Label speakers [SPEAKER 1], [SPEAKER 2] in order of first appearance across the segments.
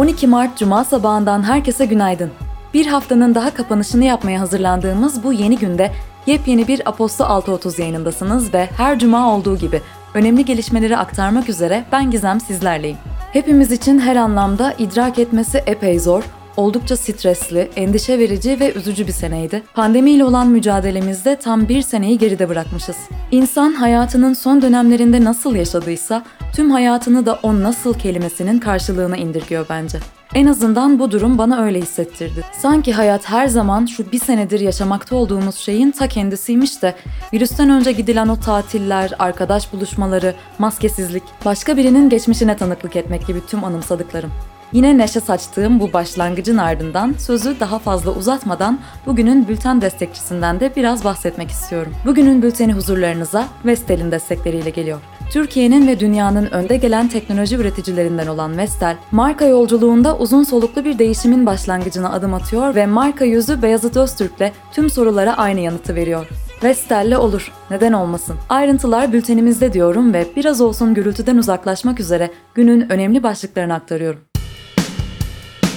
[SPEAKER 1] 12 Mart Cuma sabahından herkese günaydın. Bir haftanın daha kapanışını yapmaya hazırlandığımız bu yeni günde yepyeni bir Aposto 630 yayınındasınız ve her cuma olduğu gibi önemli gelişmeleri aktarmak üzere ben Gizem sizlerleyim. Hepimiz için her anlamda idrak etmesi epey zor, oldukça stresli, endişe verici ve üzücü bir seneydi. Pandemiyle olan mücadelemizde tam bir seneyi geride bırakmışız. İnsan hayatının son dönemlerinde nasıl yaşadıysa tüm hayatını da o nasıl kelimesinin karşılığına indirgiyor bence. En azından bu durum bana öyle hissettirdi. Sanki hayat her zaman şu bir senedir yaşamakta olduğumuz şeyin ta kendisiymiş de virüsten önce gidilen o tatiller, arkadaş buluşmaları, maskesizlik, başka birinin geçmişine tanıklık etmek gibi tüm anımsadıklarım. Yine neşe saçtığım bu başlangıcın ardından sözü daha fazla uzatmadan bugünün bülten destekçisinden de biraz bahsetmek istiyorum. Bugünün bülteni huzurlarınıza Vestel'in destekleriyle geliyor. Türkiye'nin ve dünyanın önde gelen teknoloji üreticilerinden olan Vestel, marka yolculuğunda uzun soluklu bir değişimin başlangıcına adım atıyor ve marka yüzü Beyazıt Öztürk'le tüm sorulara aynı yanıtı veriyor. Vestel'le olur, neden olmasın? Ayrıntılar bültenimizde diyorum ve biraz olsun gürültüden uzaklaşmak üzere günün önemli başlıklarını aktarıyorum.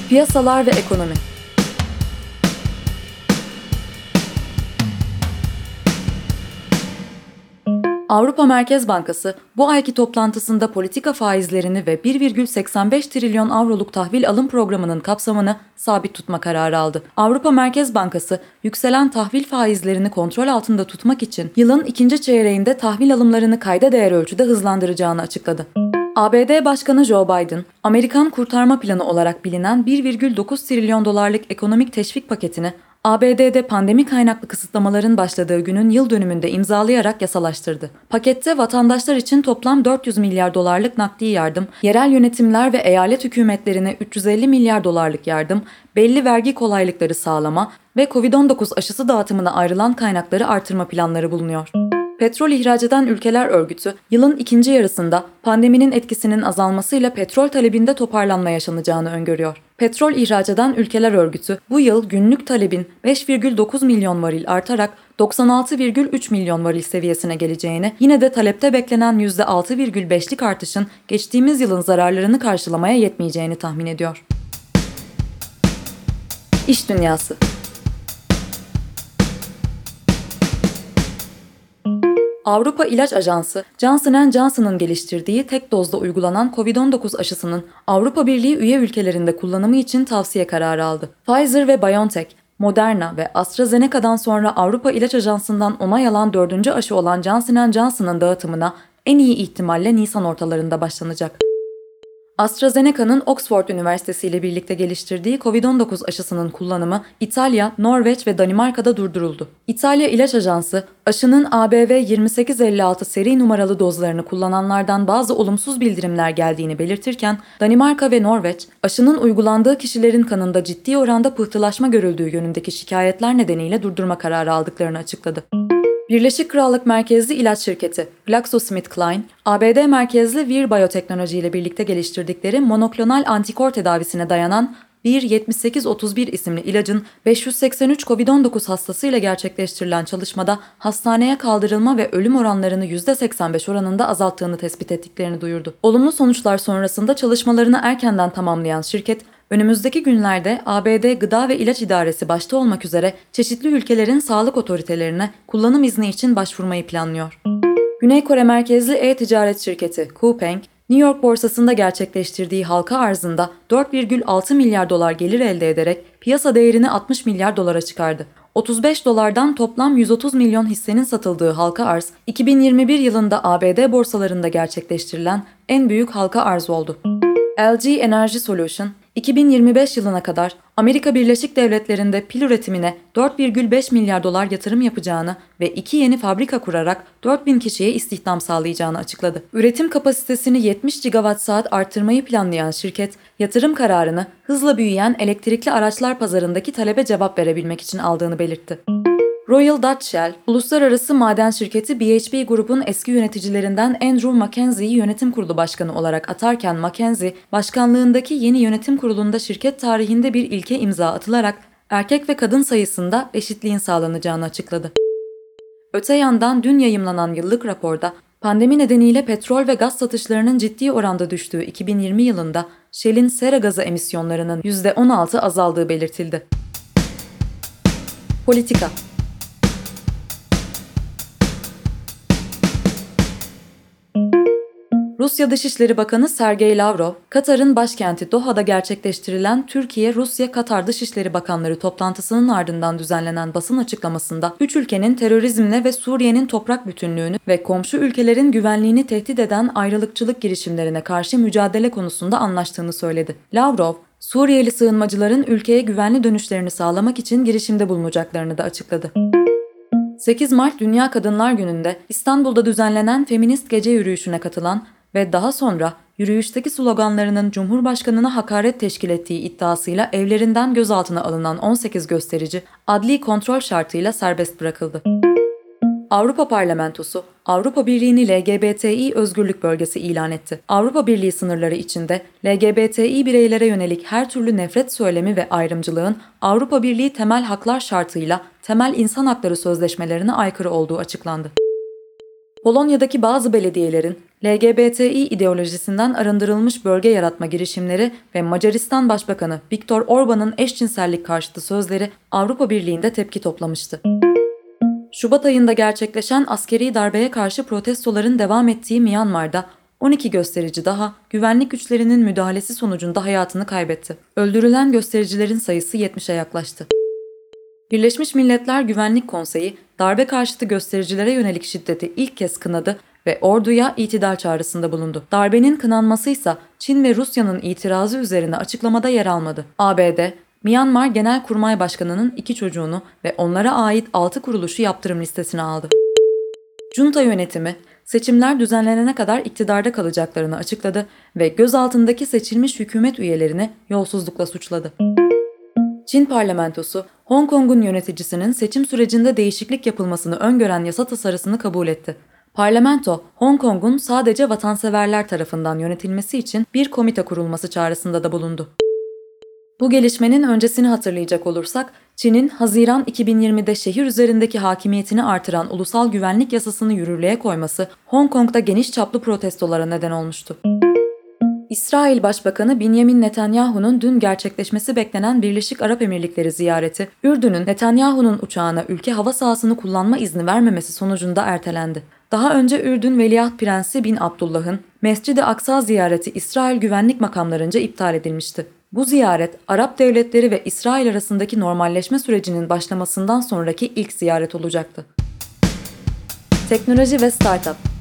[SPEAKER 1] Piyasalar ve ekonomi Avrupa Merkez Bankası bu ayki toplantısında politika faizlerini ve 1,85 trilyon avroluk tahvil alım programının kapsamını sabit tutma kararı aldı. Avrupa Merkez Bankası yükselen tahvil faizlerini kontrol altında tutmak için yılın ikinci çeyreğinde tahvil alımlarını kayda değer ölçüde hızlandıracağını açıkladı. ABD Başkanı Joe Biden, Amerikan kurtarma planı olarak bilinen 1,9 trilyon dolarlık ekonomik teşvik paketini ABD'de pandemi kaynaklı kısıtlamaların başladığı günün yıl dönümünde imzalayarak yasalaştırdı. Pakette vatandaşlar için toplam 400 milyar dolarlık nakdi yardım, yerel yönetimler ve eyalet hükümetlerine 350 milyar dolarlık yardım, belli vergi kolaylıkları sağlama ve COVID-19 aşısı dağıtımına ayrılan kaynakları artırma planları bulunuyor. Petrol ihraç eden ülkeler örgütü yılın ikinci yarısında pandeminin etkisinin azalmasıyla petrol talebinde toparlanma yaşanacağını öngörüyor. Petrol ihraç eden ülkeler örgütü bu yıl günlük talebin 5,9 milyon varil artarak 96,3 milyon varil seviyesine geleceğini, yine de talepte beklenen %6,5'lik artışın geçtiğimiz yılın zararlarını karşılamaya yetmeyeceğini tahmin ediyor. İş Dünyası Avrupa İlaç Ajansı, Johnson Johnson'ın geliştirdiği tek dozda uygulanan COVID-19 aşısının Avrupa Birliği üye ülkelerinde kullanımı için tavsiye kararı aldı. Pfizer ve BioNTech, Moderna ve AstraZeneca'dan sonra Avrupa İlaç Ajansı'ndan onay alan dördüncü aşı olan Johnson Johnson'ın dağıtımına en iyi ihtimalle Nisan ortalarında başlanacak. AstraZeneca'nın Oxford Üniversitesi ile birlikte geliştirdiği COVID-19 aşısının kullanımı İtalya, Norveç ve Danimarka'da durduruldu. İtalya İlaç Ajansı, aşının ABV 2856 seri numaralı dozlarını kullananlardan bazı olumsuz bildirimler geldiğini belirtirken, Danimarka ve Norveç, aşının uygulandığı kişilerin kanında ciddi oranda pıhtılaşma görüldüğü yönündeki şikayetler nedeniyle durdurma kararı aldıklarını açıkladı. Birleşik Krallık merkezli ilaç şirketi GlaxoSmithKline, ABD merkezli Vir Biyoteknoloji ile birlikte geliştirdikleri monoklonal antikor tedavisine dayanan 1.7831 isimli ilacın 583 COVID-19 hastasıyla gerçekleştirilen çalışmada hastaneye kaldırılma ve ölüm oranlarını %85 oranında azalttığını tespit ettiklerini duyurdu. Olumlu sonuçlar sonrasında çalışmalarını erkenden tamamlayan şirket, Önümüzdeki günlerde ABD Gıda ve İlaç İdaresi başta olmak üzere çeşitli ülkelerin sağlık otoritelerine kullanım izni için başvurmayı planlıyor. Güney Kore merkezli e-ticaret şirketi Coupang, New York borsasında gerçekleştirdiği halka arzında 4,6 milyar dolar gelir elde ederek piyasa değerini 60 milyar dolara çıkardı. 35 dolardan toplam 130 milyon hissenin satıldığı halka arz, 2021 yılında ABD borsalarında gerçekleştirilen en büyük halka arz oldu. LG Energy Solution, 2025 yılına kadar Amerika Birleşik Devletleri'nde pil üretimine 4,5 milyar dolar yatırım yapacağını ve iki yeni fabrika kurarak 4000 kişiye istihdam sağlayacağını açıkladı. Üretim kapasitesini 70 gigawatt saat arttırmayı planlayan şirket, yatırım kararını hızla büyüyen elektrikli araçlar pazarındaki talebe cevap verebilmek için aldığını belirtti. Royal Dutch Shell, uluslararası maden şirketi BHP grubun eski yöneticilerinden Andrew Mackenzie'yi yönetim kurulu başkanı olarak atarken Mackenzie, başkanlığındaki yeni yönetim kurulunda şirket tarihinde bir ilke imza atılarak erkek ve kadın sayısında eşitliğin sağlanacağını açıkladı. Öte yandan dün yayımlanan yıllık raporda pandemi nedeniyle petrol ve gaz satışlarının ciddi oranda düştüğü 2020 yılında Shell'in sera gazı emisyonlarının %16 azaldığı belirtildi. Politika Rusya Dışişleri Bakanı Sergey Lavrov, Katar'ın başkenti Doha'da gerçekleştirilen Türkiye-Rusya-Katar Dışişleri Bakanları toplantısının ardından düzenlenen basın açıklamasında üç ülkenin terörizmle ve Suriye'nin toprak bütünlüğünü ve komşu ülkelerin güvenliğini tehdit eden ayrılıkçılık girişimlerine karşı mücadele konusunda anlaştığını söyledi. Lavrov, Suriyeli sığınmacıların ülkeye güvenli dönüşlerini sağlamak için girişimde bulunacaklarını da açıkladı. 8 Mart Dünya Kadınlar Günü'nde İstanbul'da düzenlenen feminist gece yürüyüşüne katılan ve daha sonra yürüyüşteki sloganlarının Cumhurbaşkanına hakaret teşkil ettiği iddiasıyla evlerinden gözaltına alınan 18 gösterici adli kontrol şartıyla serbest bırakıldı. Avrupa Parlamentosu, Avrupa Birliği'ni LGBTİ özgürlük bölgesi ilan etti. Avrupa Birliği sınırları içinde LGBTİ bireylere yönelik her türlü nefret söylemi ve ayrımcılığın Avrupa Birliği temel haklar şartıyla temel insan hakları sözleşmelerine aykırı olduğu açıklandı. Polonya'daki bazı belediyelerin LGBTİ ideolojisinden arındırılmış bölge yaratma girişimleri ve Macaristan Başbakanı Viktor Orban'ın eşcinsellik karşıtı sözleri Avrupa Birliği'nde tepki toplamıştı. Şubat ayında gerçekleşen askeri darbeye karşı protestoların devam ettiği Myanmar'da 12 gösterici daha güvenlik güçlerinin müdahalesi sonucunda hayatını kaybetti. Öldürülen göstericilerin sayısı 70'e yaklaştı. Birleşmiş Milletler Güvenlik Konseyi darbe karşıtı göstericilere yönelik şiddeti ilk kez kınadı ve orduya itidal çağrısında bulundu. Darbenin kınanması ise Çin ve Rusya'nın itirazı üzerine açıklamada yer almadı. ABD, Myanmar Genel Kurmay Başkanı'nın iki çocuğunu ve onlara ait altı kuruluşu yaptırım listesine aldı. Junta yönetimi, seçimler düzenlenene kadar iktidarda kalacaklarını açıkladı ve gözaltındaki seçilmiş hükümet üyelerini yolsuzlukla suçladı. Çin parlamentosu, Hong Kong'un yöneticisinin seçim sürecinde değişiklik yapılmasını öngören yasa tasarısını kabul etti. Parlamento, Hong Kong'un sadece vatanseverler tarafından yönetilmesi için bir komite kurulması çağrısında da bulundu. Bu gelişmenin öncesini hatırlayacak olursak, Çin'in Haziran 2020'de şehir üzerindeki hakimiyetini artıran ulusal güvenlik yasasını yürürlüğe koyması Hong Kong'da geniş çaplı protestolara neden olmuştu. İsrail Başbakanı Benjamin Netanyahu'nun dün gerçekleşmesi beklenen Birleşik Arap Emirlikleri ziyareti, Ürdün'ün Netanyahu'nun uçağına ülke hava sahasını kullanma izni vermemesi sonucunda ertelendi. Daha önce Ürdün Veliaht Prensi Bin Abdullah'ın Mescid-i Aksa ziyareti İsrail güvenlik makamlarınca iptal edilmişti. Bu ziyaret Arap devletleri ve İsrail arasındaki normalleşme sürecinin başlamasından sonraki ilk ziyaret olacaktı. Teknoloji ve Startup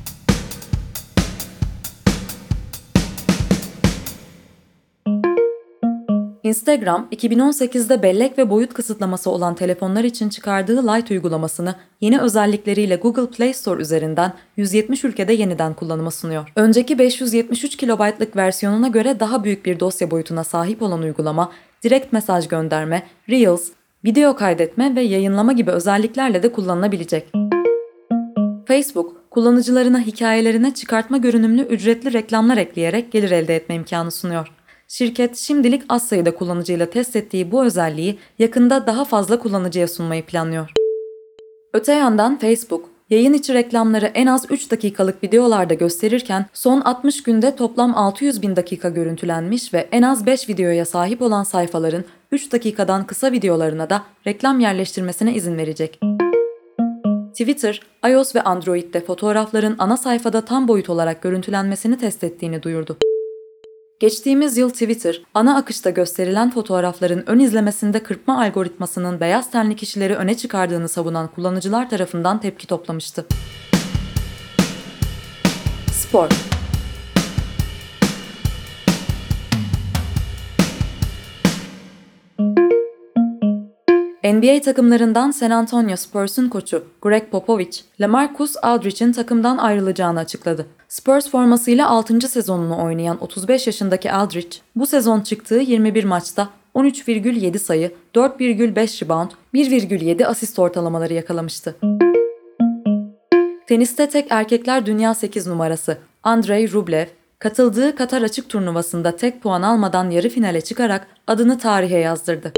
[SPEAKER 1] Instagram, 2018'de bellek ve boyut kısıtlaması olan telefonlar için çıkardığı Lite uygulamasını yeni özellikleriyle Google Play Store üzerinden 170 ülkede yeniden kullanıma sunuyor. Önceki 573 KB'lık versiyonuna göre daha büyük bir dosya boyutuna sahip olan uygulama, direkt mesaj gönderme, Reels, video kaydetme ve yayınlama gibi özelliklerle de kullanılabilecek. Facebook, kullanıcılarına hikayelerine çıkartma görünümlü ücretli reklamlar ekleyerek gelir elde etme imkanı sunuyor. Şirket şimdilik az sayıda kullanıcıyla test ettiği bu özelliği yakında daha fazla kullanıcıya sunmayı planlıyor. Öte yandan Facebook, yayın içi reklamları en az 3 dakikalık videolarda gösterirken son 60 günde toplam 600 bin dakika görüntülenmiş ve en az 5 videoya sahip olan sayfaların 3 dakikadan kısa videolarına da reklam yerleştirmesine izin verecek. Twitter, iOS ve Android'de fotoğrafların ana sayfada tam boyut olarak görüntülenmesini test ettiğini duyurdu. Geçtiğimiz yıl Twitter, ana akışta gösterilen fotoğrafların ön izlemesinde kırpma algoritmasının beyaz tenli kişileri öne çıkardığını savunan kullanıcılar tarafından tepki toplamıştı. Spor NBA takımlarından San Antonio Spurs'un koçu Greg Popovich, LaMarcus Aldridge'in takımdan ayrılacağını açıkladı. Spurs formasıyla 6. sezonunu oynayan 35 yaşındaki Aldridge, bu sezon çıktığı 21 maçta 13,7 sayı, 4,5 rebound, 1,7 asist ortalamaları yakalamıştı. Teniste tek erkekler dünya 8 numarası Andrei Rublev, katıldığı Katar açık turnuvasında tek puan almadan yarı finale çıkarak adını tarihe yazdırdı.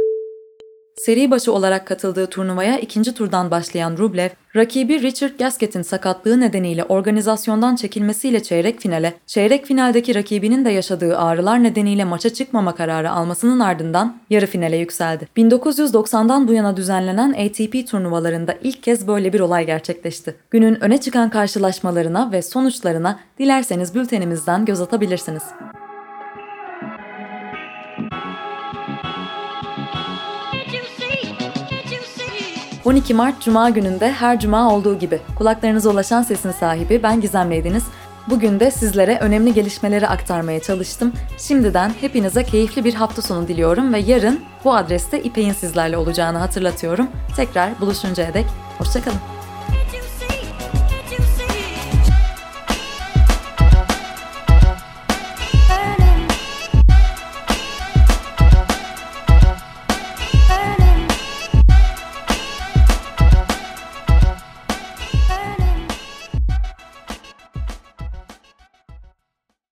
[SPEAKER 1] Seri başı olarak katıldığı turnuvaya ikinci turdan başlayan Rublev, rakibi Richard Gasquet'in sakatlığı nedeniyle organizasyondan çekilmesiyle çeyrek finale, çeyrek finaldeki rakibinin de yaşadığı ağrılar nedeniyle maça çıkmama kararı almasının ardından yarı finale yükseldi. 1990'dan bu yana düzenlenen ATP turnuvalarında ilk kez böyle bir olay gerçekleşti. Günün öne çıkan karşılaşmalarına ve sonuçlarına dilerseniz bültenimizden göz atabilirsiniz. 12 Mart Cuma gününde her cuma olduğu gibi kulaklarınıza ulaşan sesin sahibi ben Gizem Leydiniz. Bugün de sizlere önemli gelişmeleri aktarmaya çalıştım. Şimdiden hepinize keyifli bir hafta sonu diliyorum ve yarın bu adreste İpek'in sizlerle olacağını hatırlatıyorum. Tekrar buluşuncaya dek hoşçakalın.